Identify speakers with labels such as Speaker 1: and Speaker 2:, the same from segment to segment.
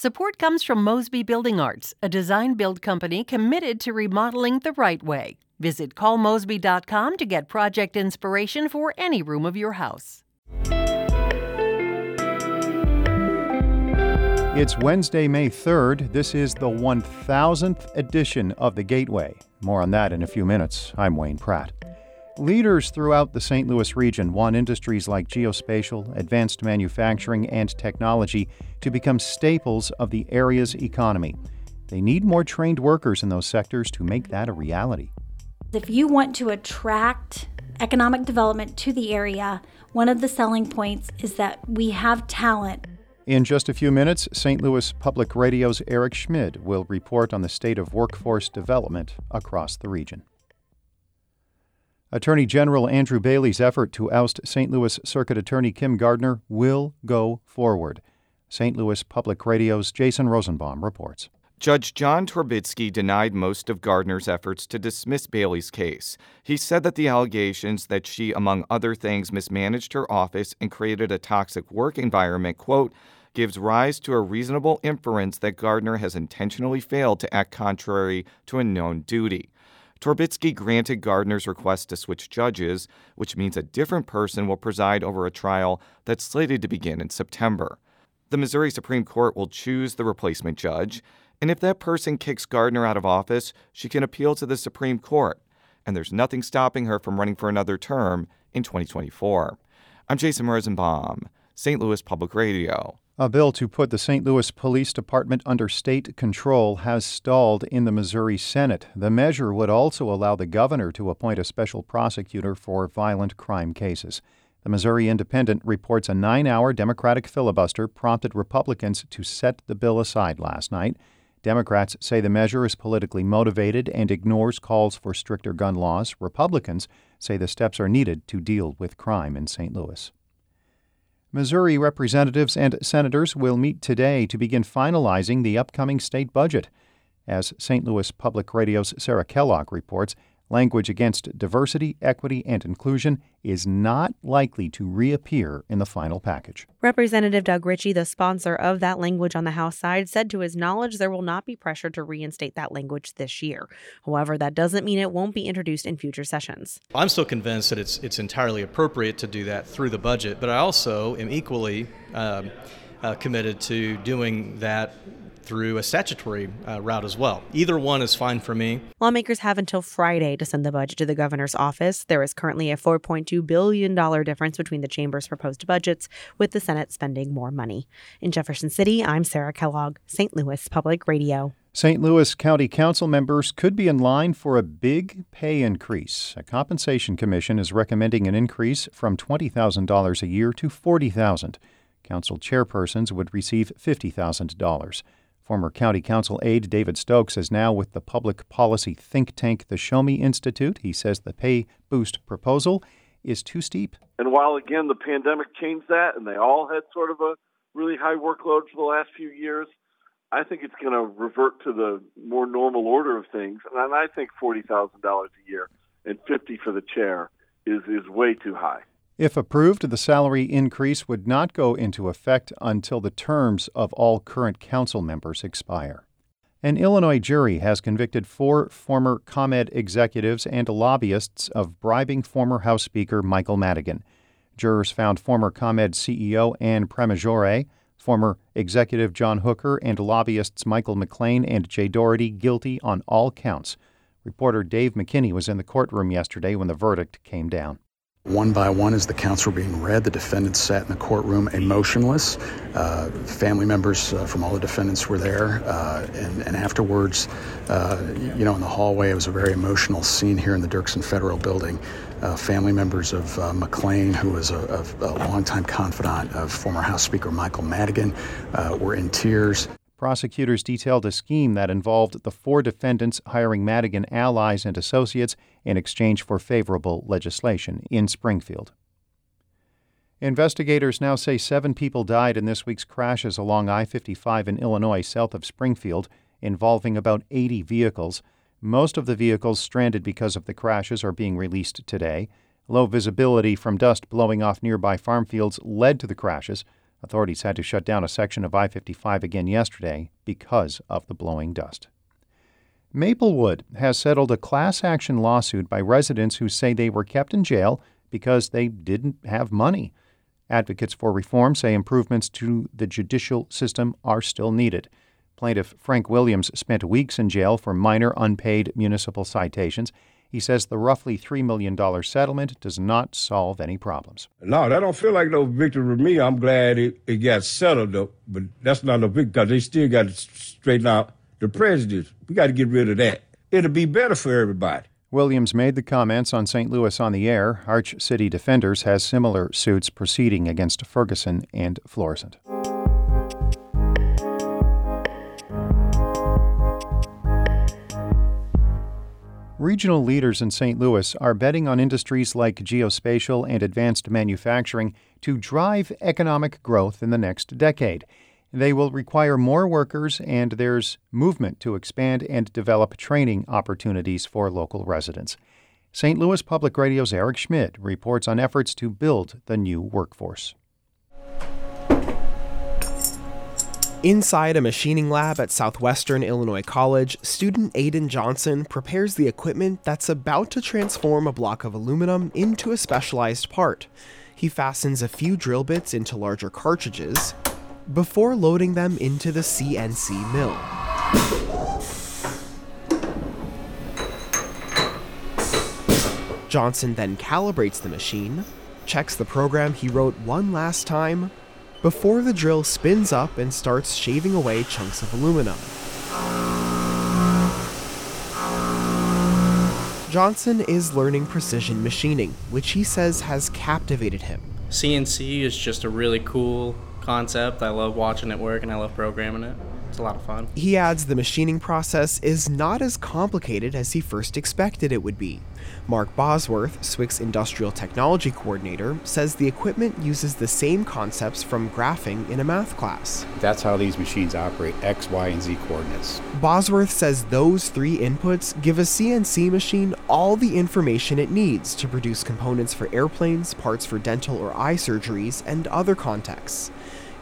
Speaker 1: Support comes from Mosby Building Arts, a design build company committed to remodeling the right way. Visit callmosby.com to get project inspiration for any room of your house.
Speaker 2: It's Wednesday, May 3rd. This is the 1000th edition of The Gateway. More on that in a few minutes. I'm Wayne Pratt. Leaders throughout the St. Louis region want industries like geospatial, advanced manufacturing, and technology to become staples of the area's economy. They need more trained workers in those sectors to make that a reality.
Speaker 3: If you want to attract economic development to the area, one of the selling points is that we have talent
Speaker 2: in just a few minutes, St. Louis Public Radio's Eric Schmid will report on the state of workforce development across the region. Attorney General Andrew Bailey's effort to oust St. Louis Circuit Attorney Kim Gardner will go forward. St. Louis Public Radio's Jason Rosenbaum reports.
Speaker 4: Judge John Torbitzky denied most of Gardner's efforts to dismiss Bailey's case. He said that the allegations that she, among other things, mismanaged her office and created a toxic work environment, quote, gives rise to a reasonable inference that Gardner has intentionally failed to act contrary to a known duty. Torbitzky granted Gardner's request to switch judges, which means a different person will preside over a trial that's slated to begin in September. The Missouri Supreme Court will choose the replacement judge, and if that person kicks Gardner out of office, she can appeal to the Supreme Court, and there's nothing stopping her from running for another term in 2024. I'm Jason Rosenbaum, St. Louis Public Radio.
Speaker 2: A bill to put the St. Louis Police Department under state control has stalled in the Missouri Senate. The measure would also allow the governor to appoint a special prosecutor for violent crime cases. The Missouri Independent reports a nine hour Democratic filibuster prompted Republicans to set the bill aside last night. Democrats say the measure is politically motivated and ignores calls for stricter gun laws. Republicans say the steps are needed to deal with crime in St. Louis. Missouri representatives and senators will meet today to begin finalizing the upcoming state budget. As St. Louis Public Radio's Sarah Kellogg reports, language against diversity, equity, and inclusion is not likely to reappear in the final package.
Speaker 5: Representative Doug Richey, the sponsor of that language on the House side, said to his knowledge there will not be pressure to reinstate that language this year. However, that doesn't mean it won't be introduced in future sessions.
Speaker 6: I'm still convinced that it's it's entirely appropriate to do that through the budget, but I also am equally um, uh, committed to doing that through a statutory uh, route as well. Either one is fine for me.
Speaker 5: Lawmakers have until Friday to send the budget to the governor's office. There is currently a $4.2 billion difference between the chamber's proposed budgets, with the Senate spending more money. In Jefferson City, I'm Sarah Kellogg, St. Louis Public Radio.
Speaker 2: St. Louis County Council members could be in line for a big pay increase. A compensation commission is recommending an increase from $20,000 a year to 40,000. Council chairpersons would receive $50,000. Former County Council aide David Stokes is now with the public policy think tank the Show Me Institute. He says the pay boost proposal is too steep.
Speaker 7: And while, again, the pandemic changed that and they all had sort of a really high workload for the last few years, I think it's going to revert to the more normal order of things. And I think $40,000 a year and 50 for the chair is, is way too high.
Speaker 2: If approved, the salary increase would not go into effect until the terms of all current council members expire. An Illinois jury has convicted four former ComEd executives and lobbyists of bribing former House Speaker Michael Madigan. Jurors found former ComEd CEO Anne Pramaggiore, former executive John Hooker, and lobbyists Michael McClain and Jay Doherty guilty on all counts. Reporter Dave McKinney was in the courtroom yesterday when the verdict came down.
Speaker 8: One by one, as the counts were being read, the defendants sat in the courtroom emotionless. Uh, family members uh, from all the defendants were there. Uh, and, and, afterwards, uh, you know, in the hallway, it was a very emotional scene here in the Dirksen Federal Building. Uh, family members of uh, McClain, who was a, a, a longtime confidant of former House Speaker Michael Madigan, were in tears.
Speaker 2: Prosecutors detailed a scheme that involved the four defendants hiring Madigan allies and associates in exchange for favorable legislation in Springfield. Investigators now say seven people died in this week's crashes along I 55 in Illinois, south of Springfield, involving about 80 vehicles. Most of the vehicles stranded because of the crashes are being released today. Low visibility from dust blowing off nearby farm fields led to the crashes. Authorities had to shut down a section of I 55 again yesterday because of the blowing dust. Maplewood has settled a class action lawsuit by residents who say they were kept in jail because they didn't have money. Advocates for reform say improvements to the judicial system are still needed. Plaintiff Frank Williams spent weeks in jail for minor unpaid municipal citations. He says the roughly $3 million settlement does not solve any problems.
Speaker 9: No, that don't feel like no victory to me. I'm glad it, it got settled, though, but that's not no big because they still got to straighten out the prejudice. We got to get rid of that. It'll be better for everybody.
Speaker 2: Williams made the comments on St. Louis on the Air. Arch City Defenders has similar suits proceeding against Ferguson and Florissant. Regional leaders in St. Louis are betting on industries like geospatial and advanced manufacturing to drive economic growth in the next decade. They will require more workers, and there's movement to expand and develop training opportunities for local residents. St. Louis Public Radio's Eric Schmid reports on efforts to build the new workforce.
Speaker 10: Inside a machining lab at Southwestern Illinois College, student Aiden Johnson prepares the equipment that's about to transform a block of aluminum into a specialized part. He fastens a few drill bits into larger cartridges before loading them into the CNC mill. Johnson then calibrates the machine, checks the program he wrote one last time, before the drill spins up and starts shaving away chunks of aluminum. Johnson is learning precision machining, which he says has captivated him.
Speaker 11: CNC is just a really cool concept. I love watching it work and I love programming it. It's a lot of fun.
Speaker 10: He adds the machining process is not as complicated as he first expected it would be. Mark Bosworth, SWC's Industrial Technology Coordinator, says the equipment uses the same concepts from graphing in a math class.
Speaker 12: That's how these machines operate X, Y, and Z coordinates.
Speaker 10: Bosworth says those three inputs give a CNC machine all the information it needs to produce components for airplanes, parts for dental or eye surgeries, and other contexts.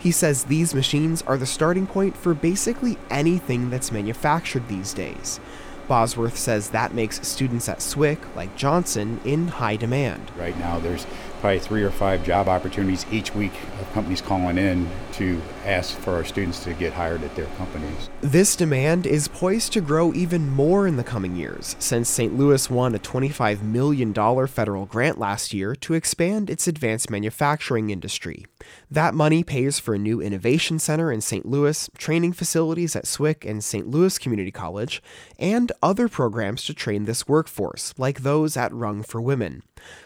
Speaker 10: He says these machines are the starting point for basically anything that's manufactured these days. Bosworth says that makes students at SWC, like Johnson, in high demand.
Speaker 12: Right now, there's probably three or five job opportunities each week of companies calling in to ask for our students to get hired at their companies.
Speaker 10: This demand is poised to grow even more in the coming years, since St. Louis won a $25 million federal grant last year to expand its advanced manufacturing industry. That money pays for a new innovation center in St. Louis, training facilities at SWC and St. Louis Community College, and other programs to train this workforce, like those at Rung for Women.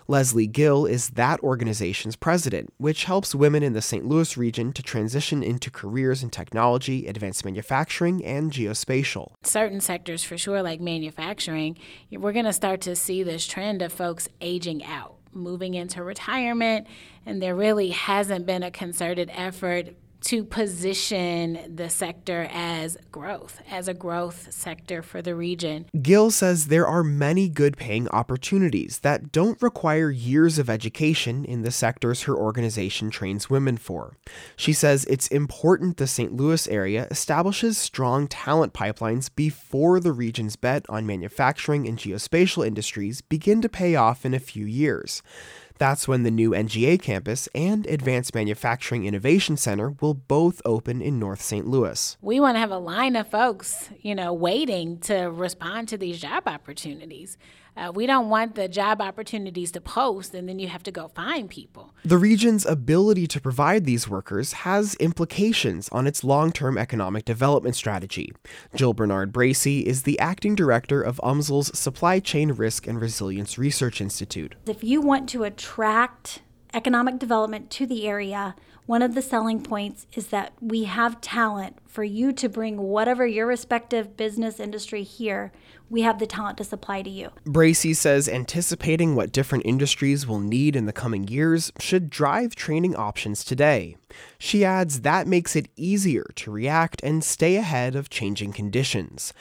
Speaker 10: Leslie Gill is that organization's president, which helps women in the St. Louis region to transition into careers in technology, advanced manufacturing, and geospatial.
Speaker 13: Certain sectors, for sure, like manufacturing, we're going to start to see this trend of folks aging out, moving into retirement, and there really hasn't been a concerted effort to position the sector as growth, as a growth sector for the region.
Speaker 10: Gill says there are many good paying opportunities that don't require years of education in the sectors her organization trains women for. She says it's important the St. Louis area establishes strong talent pipelines before the region's bet on manufacturing and geospatial industries begin to pay off in a few years. That's when the new NGA campus and Advanced Manufacturing Innovation Center will both open in North St. Louis.
Speaker 13: We want to have a line of folks, you know, waiting to respond to these job opportunities. Uh, we don't want the job opportunities to post and then you have to go find people.
Speaker 10: The region's ability to provide these workers has implications on its long term economic development strategy. Jill Bernard Bracey is the acting director of UMSL's Supply Chain Risk and Resilience Research Institute.
Speaker 3: If you want to attract economic development to the area, one of the selling points is that we have talent for you to bring whatever your respective business industry here we have the talent to supply to you.
Speaker 10: Bracey says anticipating what different industries will need in the coming years should drive training options today. She adds that makes it easier to react and stay ahead of changing conditions.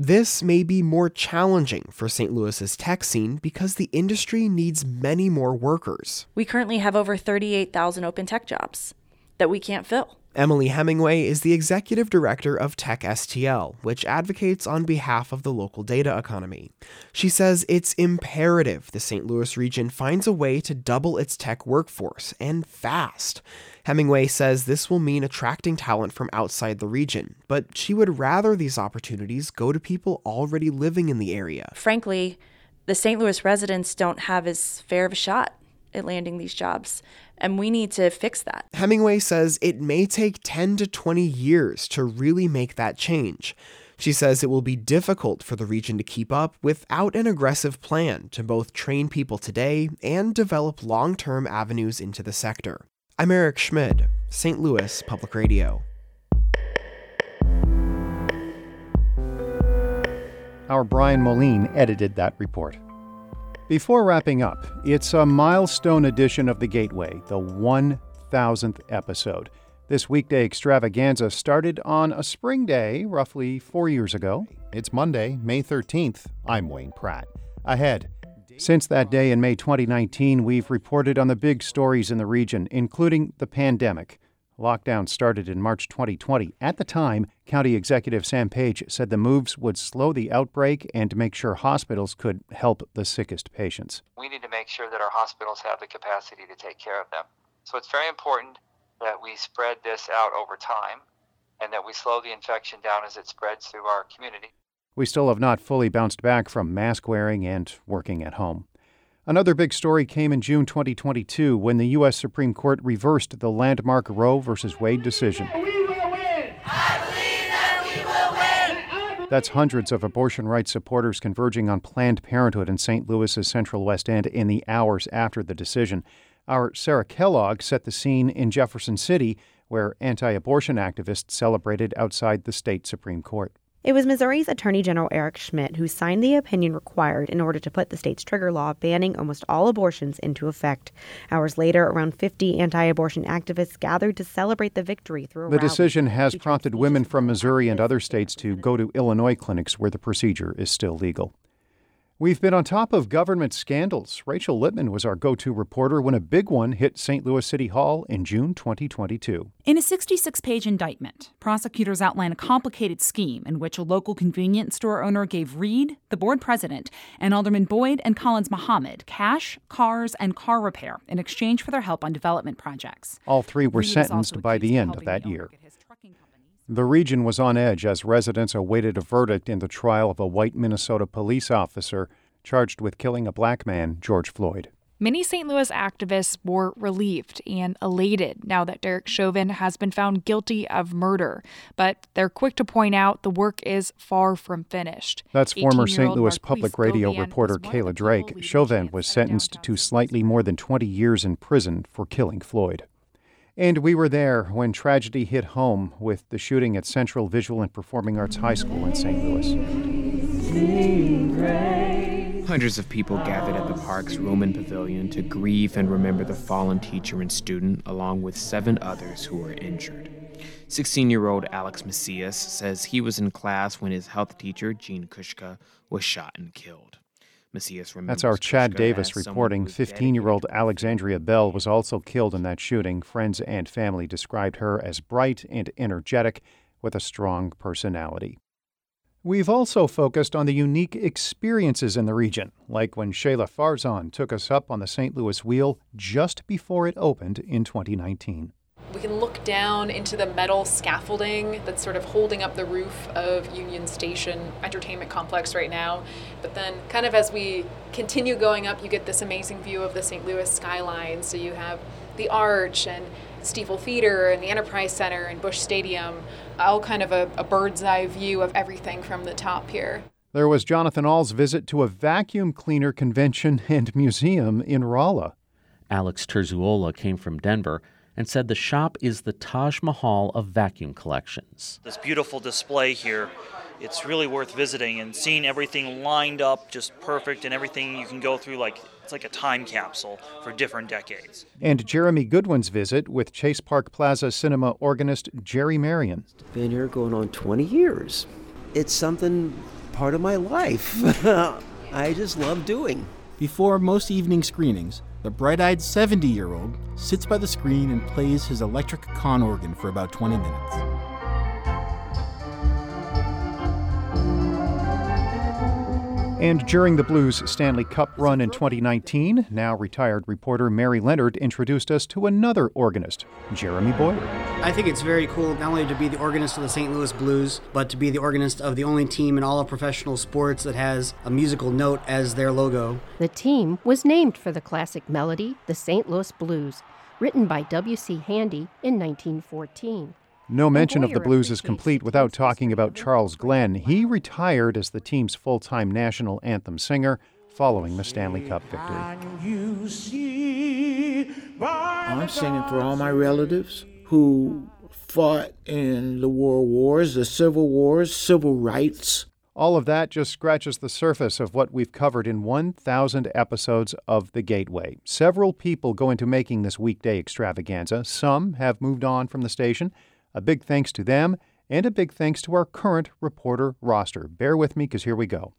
Speaker 10: This may be more challenging for St. Louis's tech scene because the industry needs many more workers.
Speaker 14: We currently have over 38,000 open tech jobs. That we can't fill.
Speaker 10: Emily Hemingway is the executive director of Tech STL, which advocates on behalf of the local data economy. She says it's imperative the St. Louis region finds a way to double its tech workforce, and fast. Hemingway says this will mean attracting talent from outside the region, but she would rather these opportunities go to people already living in the area.
Speaker 14: Frankly, the St. Louis residents don't have as fair of a shot at landing these jobs. And we need to fix that.
Speaker 10: Hemingway says it may take 10 to 20 years to really make that change. She says it will be difficult for the region to keep up without an aggressive plan to both train people today and develop long term avenues into the sector. I'm Eric Schmid, St. Louis Public Radio.
Speaker 2: Our Brian Moline edited that report. Before wrapping up, it's a milestone edition of The Gateway, the 1000th episode. This weekday extravaganza started on a spring day roughly four years ago. It's Monday, May 13th. I'm Wayne Pratt. Ahead. Since that day in May 2019, we've reported on the big stories in the region, including the pandemic. Lockdown started in March 2020. At the time, County Executive Sam Page said the moves would slow the outbreak and make sure hospitals could help the sickest patients.
Speaker 15: We need to make sure that our hospitals have the capacity to take care of them. So it's very important that we spread this out over time and that we slow the infection down as it spreads through our community.
Speaker 2: We still have not fully bounced back from mask wearing and working at home. Another big story came in June 2022 when the U.S. Supreme Court reversed the landmark Roe v. Wade decision. That's hundreds of abortion rights supporters converging on Planned Parenthood in St. Louis's Central West End in the hours after the decision. Our Sarah Kellogg set the scene in Jefferson City, where anti abortion activists celebrated outside the state Supreme Court.
Speaker 5: It was Missouri's Attorney General Eric Schmitt who signed the opinion required in order to put the state's trigger law banning almost all abortions into effect. Hours later, around 50 anti abortion activists gathered to celebrate the victory through a
Speaker 2: The decision has prompted women from Missouri and other states to go to Illinois clinics where the procedure is still legal. We've been on top of government scandals. Rachel Lippman was our go to reporter when a big one hit St. Louis City Hall in June 2022.
Speaker 16: In a 66 page indictment, prosecutors outline a complicated scheme in which a local convenience store owner gave Reed, the board president, and Alderman Boyd and Collins Muhammad cash, cars, and car repair in exchange for their help on development projects.
Speaker 2: All three were
Speaker 16: Reed
Speaker 2: sentenced by the end of that year. The region was on edge as residents awaited a verdict in the trial of a white Minnesota police officer charged with killing a black man, George Floyd.
Speaker 17: Many St. Louis activists were relieved and elated now that Derek Chauvin has been found guilty of murder, but they're quick to point out the work is far from finished.
Speaker 2: That's former St. Louis Public Radio reporter Kayla Drake. Chauvin was sentenced to slightly more than 20 years in prison for killing Floyd. And we were there when tragedy hit home with the shooting at Central Visual and Performing Arts High School in St. Louis.
Speaker 18: Hundreds of people gathered at the park's Roman Pavilion to grieve and remember the fallen teacher and student, along with seven others who were injured. 16 year old Alex Macias says he was in class when his health teacher, Jean Kuczka, was shot and killed. Macias remembers
Speaker 2: That's our Chad
Speaker 18: Kushka
Speaker 2: Davis reporting. 15 year old Alexandria Bell was also killed in that shooting. Friends and family described her as bright and energetic with a strong personality. We've also focused on the unique experiences in the region, like when Shahla Farzan took us up on the St. Louis Wheel just before it opened in 2019.
Speaker 19: We can look down into the metal scaffolding that's sort of holding up the roof of Union Station Entertainment Complex right now. But then, kind of as we continue going up, you get this amazing view of the St. Louis skyline. So you have the Arch and Stifel Theater and the Enterprise Center and Busch Stadium, all kind of a, a bird's eye view of everything from the top here.
Speaker 2: There was Jonathan Ahl's visit to a vacuum cleaner convention and museum in Rolla.
Speaker 20: Alex Terzuola came from Denver and said the shop is the Taj Mahal of vacuum collections.
Speaker 21: This beautiful display here, it's really worth visiting and seeing everything lined up just perfect and everything you can go through like it's like a time capsule for different decades.
Speaker 2: And Jeremy Goodwin's visit with Chase Park Plaza cinema organist Jerry Marion.
Speaker 22: Been here going on 20 years. It's something part of my life. I just love doing.
Speaker 23: Before most evening screenings,
Speaker 24: The bright eyed 70 year old sits by the screen and plays his electric Conn organ for about 20 minutes.
Speaker 2: And during the Blues Stanley Cup run in 2019, now retired reporter Mary Leonard introduced us to another organist, Jeremy Boyer.
Speaker 25: I think it's very cool not only to be the organist of the St. Louis Blues, but to be the organist of the only team in all of professional sports that has a musical note as their logo.
Speaker 23: The team was named for the classic melody, the St. Louis Blues, written by W.C. Handy in 1914.
Speaker 2: No mention of the blues is complete without talking about Charles Glenn. He retired as the team's full time national anthem singer following the Stanley Cup victory.
Speaker 26: I'm singing for all my relatives who fought in the war wars, the civil wars, civil rights.
Speaker 2: All of that just scratches the surface of what we've covered in 1,000 episodes of The Gateway. Several people go into making this weekday extravaganza. Some have moved on from the station. A big thanks to them, and a big thanks to our current reporter roster. Bear with me because here we go.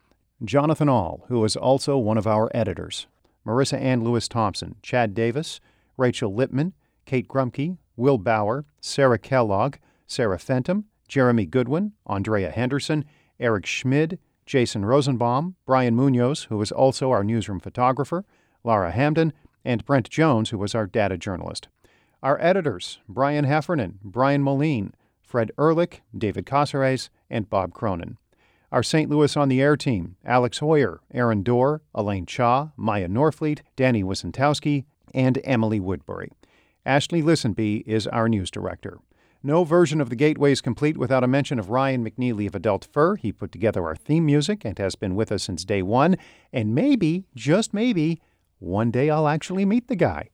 Speaker 2: Jonathan Ahl, who is also one of our editors, Marissanne Lewis Thompson, Chad Davis, Rachel Lippman, Kate Grumke, Will Bauer, Sarah Kellogg, Sarah Fenton, Jeremy Goodwin, Andrea Henderson, Eric Schmid, Jason Rosenbaum, Brian Munoz, who is also our newsroom photographer, Lara Hamdan, and Brent Jones, who was our data journalist. Our editors, Brian Heffernan, Brian Moline, Fred Ehrlich, David Casares, and Bob Cronin. Our St. Louis on the Air team, Alex Heuer, Aaron Dorr, Elaine Cha, Maya Norfleet, Danny Wicentowski, and Emily Woodbury. Ashley Lisenby is our news director. No version of The Gateway is complete without a mention of Ryan McNeely of Adult Fur. He put together our theme music and has been with us since day one. And maybe, just maybe, one day I'll actually meet the guy.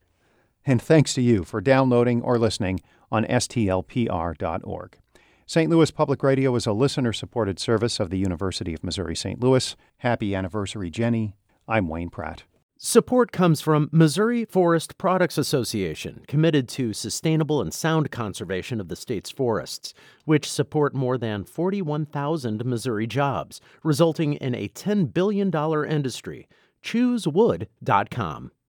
Speaker 2: And thanks to you for downloading or listening on stlpr.org. St. Louis Public Radio is a listener supported service of the University of Missouri St. Louis. Happy anniversary, Jenny. I'm Wayne Pratt.
Speaker 27: Support comes from Missouri Forest Products Association, committed to sustainable and sound conservation of the state's forests, which support more than 41,000 Missouri jobs, resulting in a $10 billion industry. ChooseWood.com.